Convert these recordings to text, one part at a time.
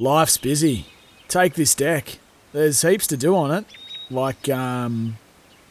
Life's busy. Take this deck. There's heaps to do on it, like um,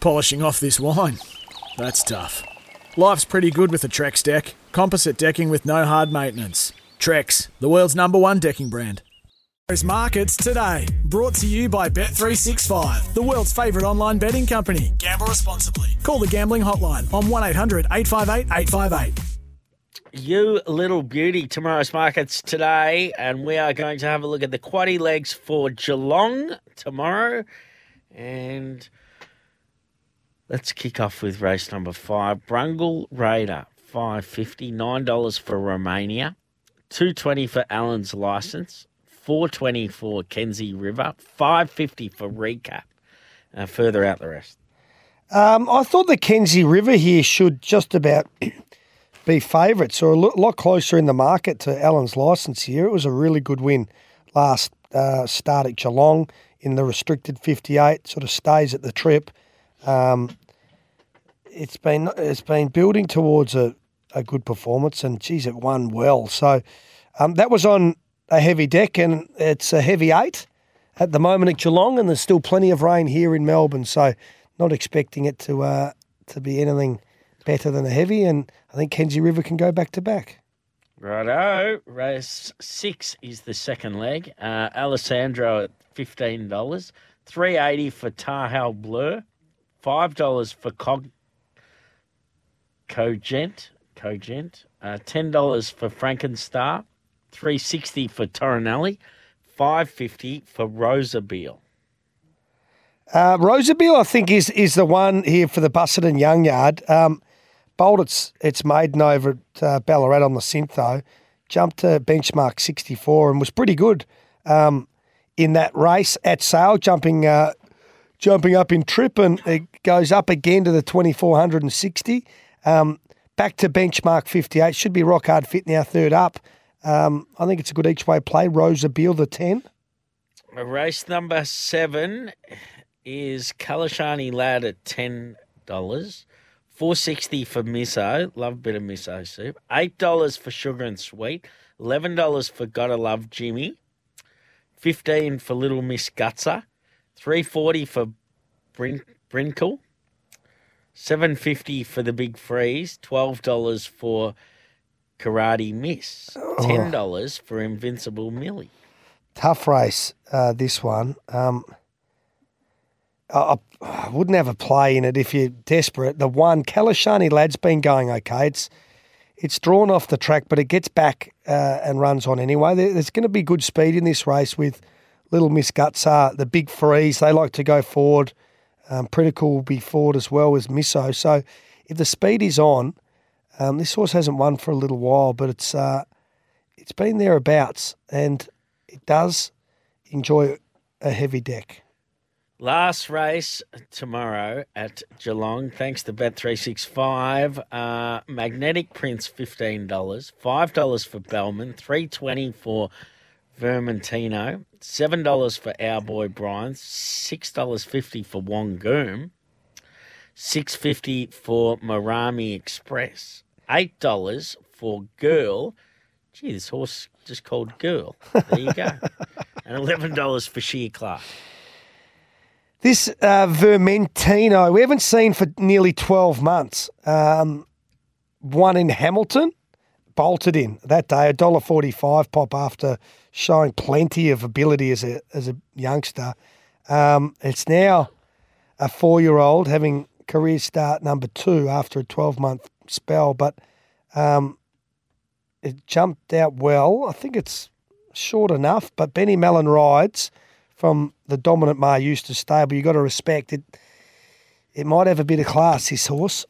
polishing off this wine. That's tough. Life's pretty good with a Trex deck. Composite decking with no hard maintenance. Trex, the world's number one decking brand. Markets today, brought to you by Bet365, the world's favourite online betting company. Gamble responsibly. Call the gambling hotline on 1 800 858 858. You little beauty, tomorrow's markets today, and we are going to have a look at the quaddy legs for Geelong tomorrow. And let's kick off with race number five. Brungle Raider, five fifty, nine dollars for Romania, two twenty for Allen's license, four twenty for Kenzie River, five fifty for recap. Uh, further out the rest. Um, I thought the Kenzie River here should just about be favourites or a lot closer in the market to Allen's license here. It was a really good win last uh, start at Geelong in the restricted 58. Sort of stays at the trip. Um, it's been it's been building towards a, a good performance, and geez, it won well. So um, that was on a heavy deck, and it's a heavy eight at the moment at Geelong, and there's still plenty of rain here in Melbourne. So not expecting it to uh, to be anything better than a heavy, and I think Kenzie River can go back to back. Righto. Race six is the second leg. Uh, Alessandro at fifteen dollars, three eighty for Tahal Blur, five dollars for Cog Cogent, Cogent, uh, ten dollars for Frankenstar, three sixty for Torinelli, five fifty for Rosa Rosabile. Uh, Rosabile, I think, is is the one here for the Busuttin Young Yard. Um, bowled its its maiden over at uh, Ballarat on the synth though, jumped to benchmark 64 and was pretty good um, in that race at Sale, jumping uh, jumping up in trip and it goes up again to the 2460. Um, back to benchmark 58. Should be rock hard fit now, third up. Um, I think it's a good each way play. Rosabile, the 10. Race number seven is Kalashani Lad at $10. Four sixty for miso. Love a bit of miso soup. Eight dollars for sugar and sweet. Eleven dollars for gotta love Jimmy. Fifteen for little Miss Gutser. Three forty for Brin- Brinkle. Seven fifty for the big freeze. Twelve dollars for Karate Miss. Ten dollars for Invincible Millie. Tough race, uh, this one. Um, I, wouldn't have a play in it if you're desperate. The one, Kalashani Lad's been going okay. It's it's drawn off the track, but it gets back uh, and runs on anyway. There, there's going to be good speed in this race with Little Miss Gutsar, the big freeze. They like to go forward. Um, Pritical will be forward as well as Miso. So if the speed is on, um, this horse hasn't won for a little while, but it's uh, it's been thereabouts, and it does enjoy a heavy deck. Last race tomorrow at Geelong, thanks to Bet365. Uh, Magnetic Prince, $15. $5 for Bellman. three twenty for Vermentino. $7 for Our Boy Brian. $6.50 for Wongoom. Six fifty for Marami Express. $8 for Girl. Gee, this horse just called Girl. There you go. and $11 for Sheer Clark. This uh, Vermentino, we haven't seen for nearly 12 months. Um, one in Hamilton, bolted in that day, $1.45 pop after showing plenty of ability as a, as a youngster. Um, it's now a four year old having career start number two after a 12 month spell, but um, it jumped out well. I think it's short enough, but Benny Melham rides from the dominant Maher Eustace stable. You've got to respect it. It might have a bit of class, this horse.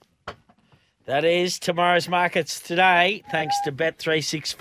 That is tomorrow's markets today, thanks to Bet365.